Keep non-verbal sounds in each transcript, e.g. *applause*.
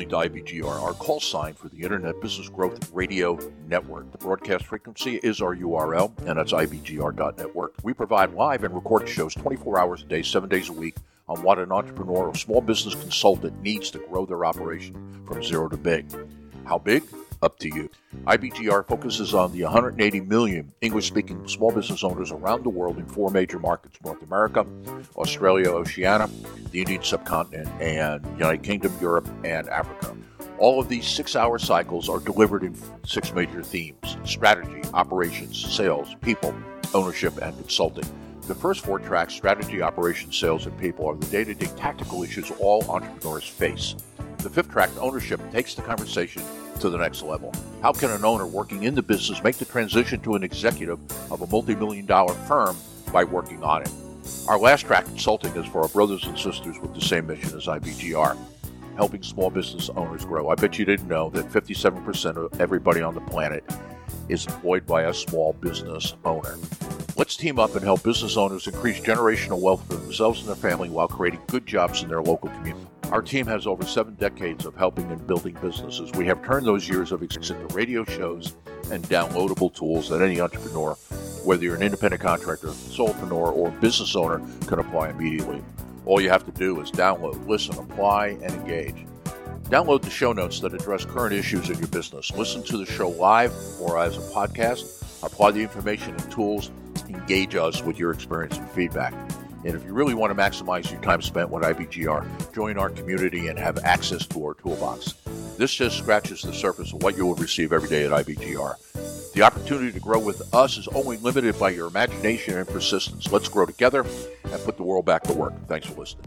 listening to IBGR, our call sign for the Internet Business Growth Radio Network. The broadcast frequency is our URL, and that's IBGR.network. We provide live and recorded shows 24 hours a day, 7 days a week on what an entrepreneur or small business consultant needs to grow their operation from zero to big. How big? Up to you. IBGR focuses on the 180 million English speaking small business owners around the world in four major markets North America, Australia, Oceania, the Indian subcontinent, and United Kingdom, Europe, and Africa. All of these six hour cycles are delivered in six major themes strategy, operations, sales, people, ownership, and consulting. The first four tracks, strategy, operations, sales, and people, are the day to day tactical issues all entrepreneurs face. The fifth track, ownership, takes the conversation to the next level. How can an owner working in the business make the transition to an executive of a multi million dollar firm by working on it? Our last track, consulting, is for our brothers and sisters with the same mission as IBGR helping small business owners grow. I bet you didn't know that 57% of everybody on the planet is employed by a small business owner. Let's team up and help business owners increase generational wealth for themselves and their family while creating good jobs in their local community. Our team has over seven decades of helping and building businesses. We have turned those years of experience into radio shows and downloadable tools that any entrepreneur, whether you're an independent contractor, solopreneur, or business owner, can apply immediately. All you have to do is download, listen, apply, and engage. Download the show notes that address current issues in your business. Listen to the show live or as a podcast. Apply the information and tools. Engage us with your experience and feedback. And if you really want to maximize your time spent with IBGR, join our community and have access to our toolbox. This just scratches the surface of what you will receive every day at IBGR. The opportunity to grow with us is only limited by your imagination and persistence. Let's grow together and put the world back to work. Thanks for listening.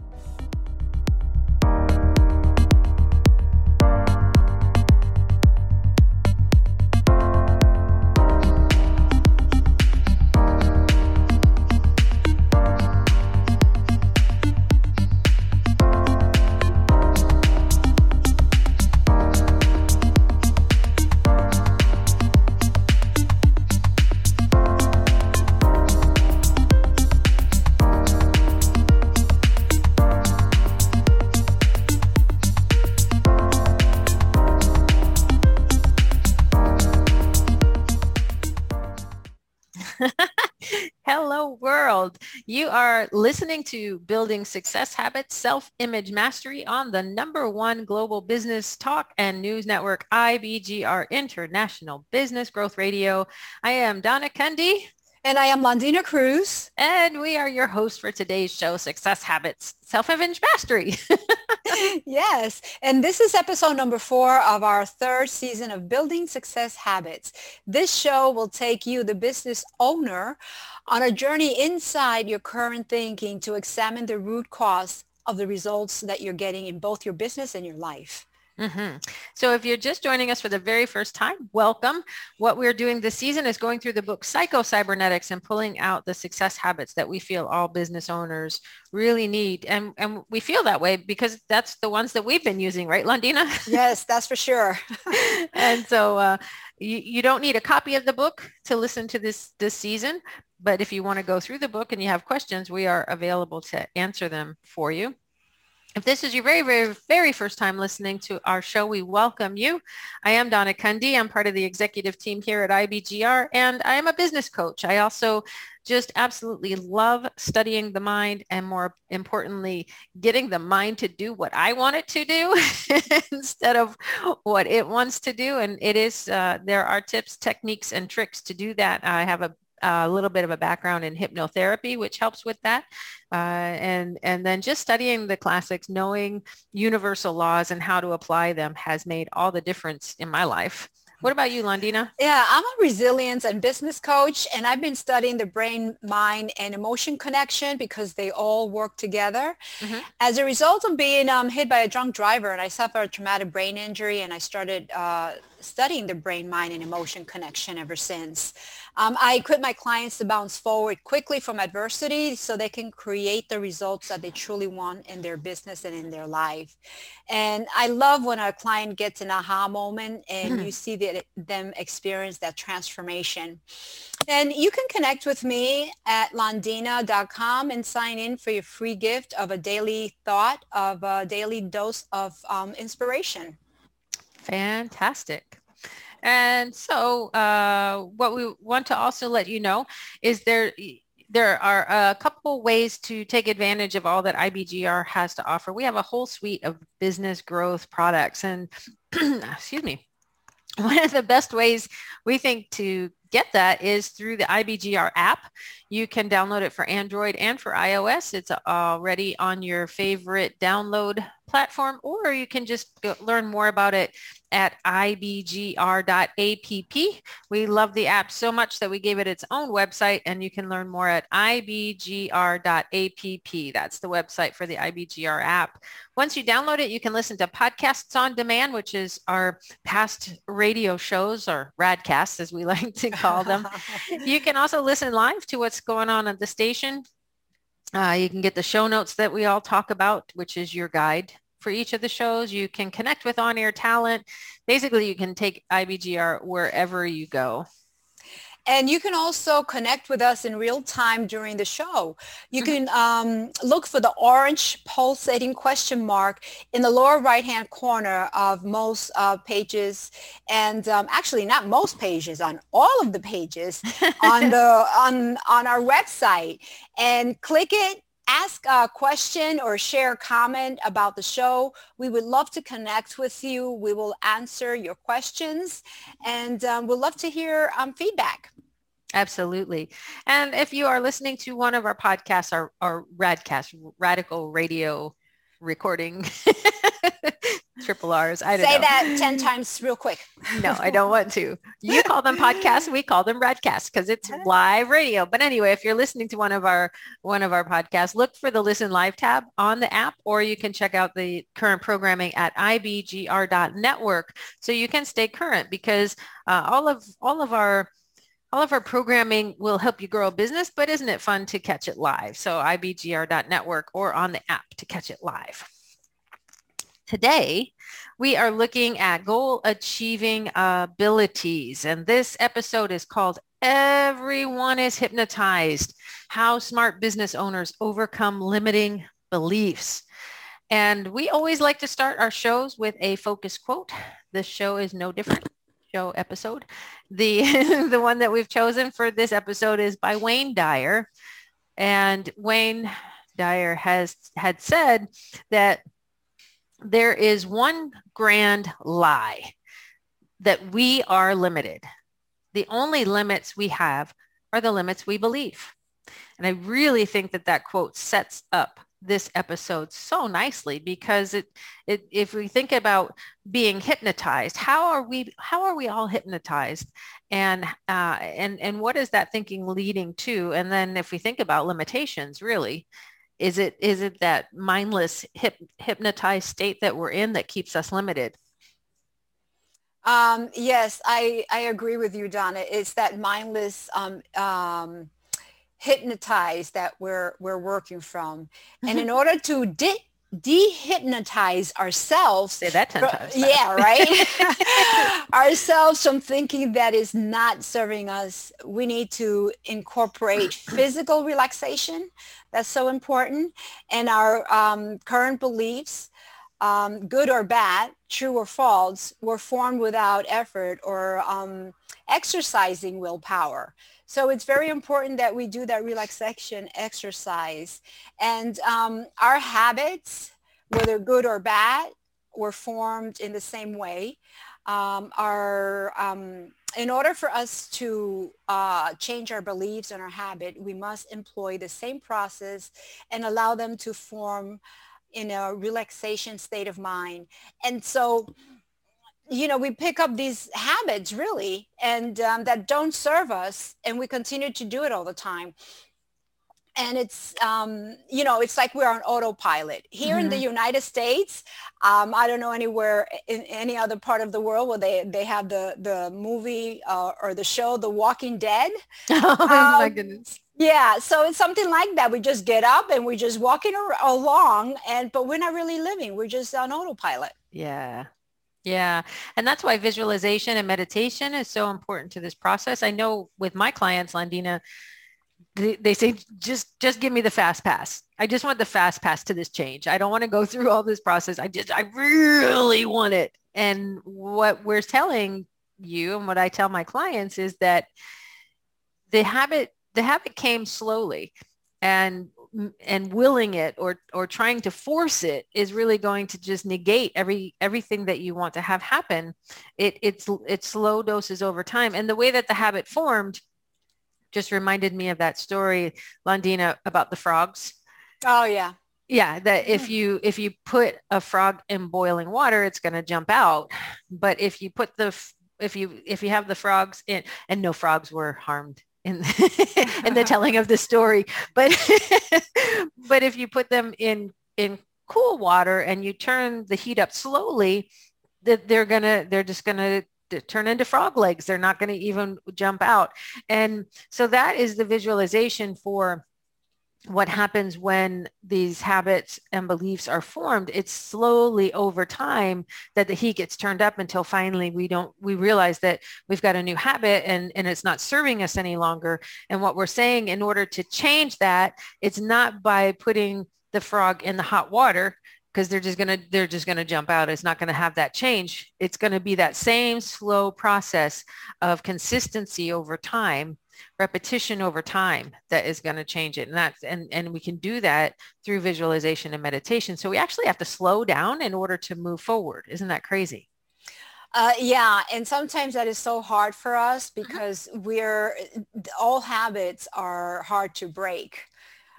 You are listening to Building Success Habits, Self-Image Mastery on the number one global business talk and news network, IBGR International Business Growth Radio. I am Donna Kunde. And I am Londina Cruz. And we are your hosts for today's show, Success Habits, Self-Image Mastery. *laughs* yes. And this is episode number four of our third season of Building Success Habits. This show will take you, the business owner, on a journey inside your current thinking to examine the root cause of the results that you're getting in both your business and your life. Mm-hmm. So if you're just joining us for the very first time, welcome. What we're doing this season is going through the book Psycho Cybernetics and pulling out the success habits that we feel all business owners really need. And, and we feel that way because that's the ones that we've been using, right, Londina? Yes, that's for sure. *laughs* and so uh, you, you don't need a copy of the book to listen to this this season. But if you want to go through the book and you have questions, we are available to answer them for you. If this is your very, very, very first time listening to our show, we welcome you. I am Donna Kunde. I'm part of the executive team here at IBGR, and I am a business coach. I also just absolutely love studying the mind and more importantly, getting the mind to do what I want it to do *laughs* instead of what it wants to do. And it is, uh, there are tips, techniques, and tricks to do that. I have a a little bit of a background in hypnotherapy, which helps with that. Uh, and, and then just studying the classics, knowing universal laws and how to apply them has made all the difference in my life. What about you, Londina? Yeah, I'm a resilience and business coach, and I've been studying the brain, mind, and emotion connection because they all work together. Mm-hmm. As a result of being um, hit by a drunk driver, and I suffered a traumatic brain injury, and I started uh, studying the brain, mind, and emotion connection ever since. Um, I equip my clients to bounce forward quickly from adversity so they can create the results that they truly want in their business and in their life. And I love when a client gets an aha moment and you see the, them experience that transformation. And you can connect with me at londina.com and sign in for your free gift of a daily thought of a daily dose of um, inspiration. Fantastic. And so uh, what we want to also let you know is there there are a couple ways to take advantage of all that IBGR has to offer. We have a whole suite of business growth products and *clears throat* excuse me. One of the best ways we think to get that is through the IBGR app. You can download it for Android and for iOS. It's already on your favorite download platform, or you can just learn more about it at ibgr.app. We love the app so much that we gave it its own website, and you can learn more at ibgr.app. That's the website for the IBGR app. Once you download it, you can listen to podcasts on demand, which is our past radio shows or radcasts, as we *laughs* like to call them. *laughs* you can also listen live to what's going on at the station. Uh, you can get the show notes that we all talk about, which is your guide for each of the shows. You can connect with on-air talent. Basically, you can take IBGR wherever you go. And you can also connect with us in real time during the show. You mm-hmm. can um, look for the orange pulsating question mark in the lower right-hand corner of most uh, pages, and um, actually not most pages, on all of the pages *laughs* on the on on our website. And click it ask a question or share a comment about the show. We would love to connect with you. We will answer your questions and um, we'd love to hear um, feedback. Absolutely. And if you are listening to one of our podcasts, our, our Radcast, Radical Radio recording, *laughs* triple R's. I don't Say know. that 10 times real quick. no, I don't want to. You call them podcasts. We call them radcasts because it's *laughs* live radio. But anyway, if you're listening to one of our one of our podcasts, look for the listen live tab on the app, or you can check out the current programming at ibgr.network so you can stay current because uh, all of all of our all of our programming will help you grow a business, but isn't it fun to catch it live? So ibgr.network or on the app to catch it live. Today, we are looking at goal achieving abilities. And this episode is called Everyone is Hypnotized, How Smart Business Owners Overcome Limiting Beliefs. And we always like to start our shows with a focus quote. This show is no different show episode. The, *laughs* the one that we've chosen for this episode is by Wayne Dyer. And Wayne Dyer has had said that there is one grand lie that we are limited. The only limits we have are the limits we believe. And I really think that that quote sets up this episode so nicely because it, it if we think about being hypnotized how are we how are we all hypnotized and uh, and and what is that thinking leading to and then if we think about limitations really is it is it that mindless hip, hypnotized state that we're in that keeps us limited? Um, yes, I, I agree with you, Donna. It's that mindless um, um, hypnotized that we're we're working from, and in *laughs* order to de- dehypnotize ourselves. Say that 10 times. Yeah, right. *laughs* *laughs* ourselves from thinking that is not serving us. We need to incorporate *clears throat* physical relaxation. That's so important. And our um, current beliefs, um, good or bad, true or false, were formed without effort or um, exercising willpower. So it's very important that we do that relaxation exercise. And um, our habits, whether good or bad, were formed in the same way. Um, our, um, in order for us to uh, change our beliefs and our habit, we must employ the same process and allow them to form in a relaxation state of mind. And so you know, we pick up these habits really and um, that don't serve us and we continue to do it all the time. And it's, um, you know, it's like we're on autopilot. Here mm-hmm. in the mm-hmm. United States, um, I don't know anywhere in any other part of the world where they, they have the, the movie uh, or the show, The Walking Dead. *laughs* oh my um, goodness. Yeah, so it's something like that. We just get up and we're just walking along, and but we're not really living. We're just on autopilot. Yeah, yeah. And that's why visualization and meditation is so important to this process. I know with my clients, Londina, they, say just just give me the fast pass i just want the fast pass to this change i don't want to go *laughs* through all this process i just i really want it and what we're telling you and what i tell my clients is that the habit the habit came slowly and and willing it or or trying to force it is really going to just negate every everything that you want to have happen. It it's it's slow doses over time. And the way that the habit formed just reminded me of that story londina about the frogs. Oh yeah. Yeah that if hmm. you if you put a frog in boiling water it's going to jump out. But if you put the if you if you have the frogs in and no frogs were harmed in *laughs* in the telling of the story. But *laughs* but if you put them in in cool water and you turn the heat up slowly that they're gonna they're just gonna turn into frog legs. They're not going to even jump out. And so that is the visualization for what happens when these habits and beliefs are formed it's slowly over time that the heat gets turned up until finally we don't we realize that we've got a new habit and and it's not serving us any longer. And what we're saying in order to change that it's not by putting the frog in the hot water because they're just to they're just to jump out. It's not to have that change. It's to be that same slow process of consistency over time repetition over time that is going to change it and that's and and we can do that through visualization and meditation so we actually have to slow down in order to move forward isn't that crazy uh, yeah, and sometimes that is so hard for us mm-hmm. because we're all habits are hard to break.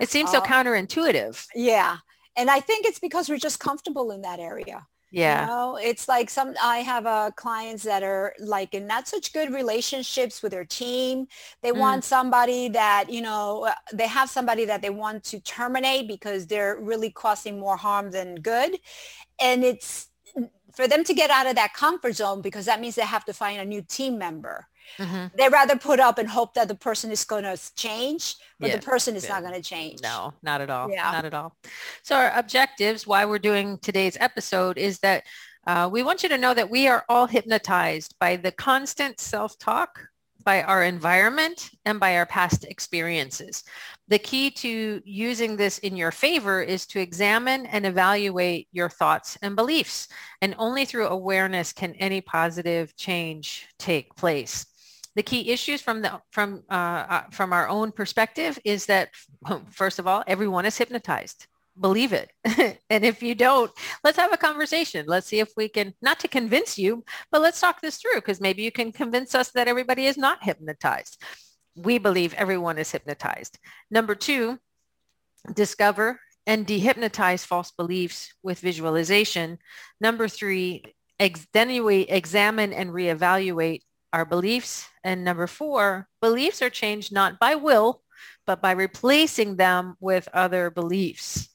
It seems so uh, counterintuitive. Yeah, and I think it's because we're just comfortable in that area. Yeah. You know, it's like some, I have uh, clients that are like in not such good relationships with their team. They mm. want somebody that, you know, uh, they have somebody that they want to terminate because they're really causing more harm than good. And it's for them to get out of that comfort zone because that means they have to find a new team member. Mm-hmm. They rather put up and hope that the person is going to change, but yeah. the person is yeah. not going to change. No, not at all. Yeah. Not at all. So our objectives, why we're doing today's episode is that uh, we want you to know that we are all hypnotized by the constant self-talk, by our environment, and by our past experiences. The key to using this in your favor is to examine and evaluate your thoughts and beliefs. And only through awareness can any positive change take place the key issues from the from uh, uh, from our own perspective is that first of all, everyone is hypnotized. Believe it. *laughs* and if you don't, let's have a conversation. Let's see if we can not to convince you, but let's talk this through because maybe you can convince us that everybody is not hypnotized. We believe everyone is hypnotized. Number two, discover and dehypnotize false beliefs with visualization. Number three, ex- then we examine and reevaluate our beliefs. And number four, beliefs are changed not by will, but by replacing them with other beliefs.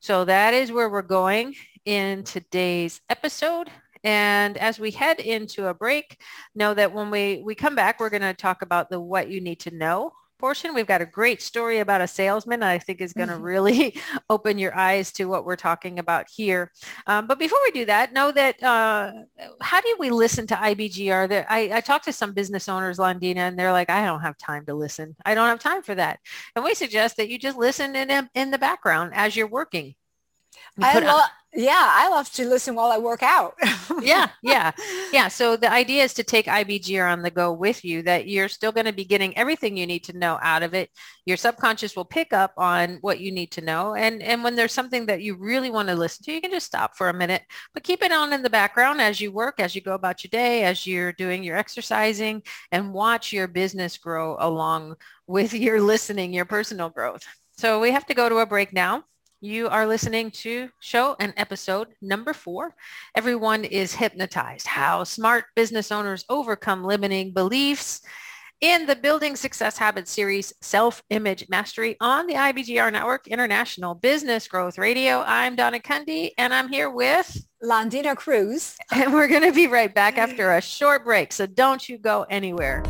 So that is where we're going in today's episode. And as we head into a break, know that when we, we come back, we're going to talk about the what you need to know portion. We've got a great story about a salesman I think is going to mm-hmm. really *laughs* open your eyes to what we're talking about here. Um, but before we do that, know that uh, how do we listen to IBGR? That I, I talked to some business owners, Londina, and they're like, I don't have time to listen. I don't have time for that. And we suggest that you just listen in, in the background as you're working. I yeah, I love to listen while I work out. yeah, *laughs* yeah, yeah. So the idea is to take IBGR on the go with you, that you're still going to be getting everything you need to know out of it. Your subconscious will pick up on what you need to know. And, and when there's something that you really want to listen to, you can just stop for a minute, but keep it on in the background as you work, as you go about your day, as you're doing your exercising and watch your business grow along with your listening, your personal growth. So we have to go to a break now. You are listening to show and episode number four. Everyone is hypnotized. How smart business owners overcome limiting beliefs in the Building Success Habits series, Self-Image Mastery on the IBGR Network International Business Growth Radio. I'm Donna Kunde and I'm here with Londina Cruz. *laughs* And we're going to be right back after a short break. So don't you go anywhere.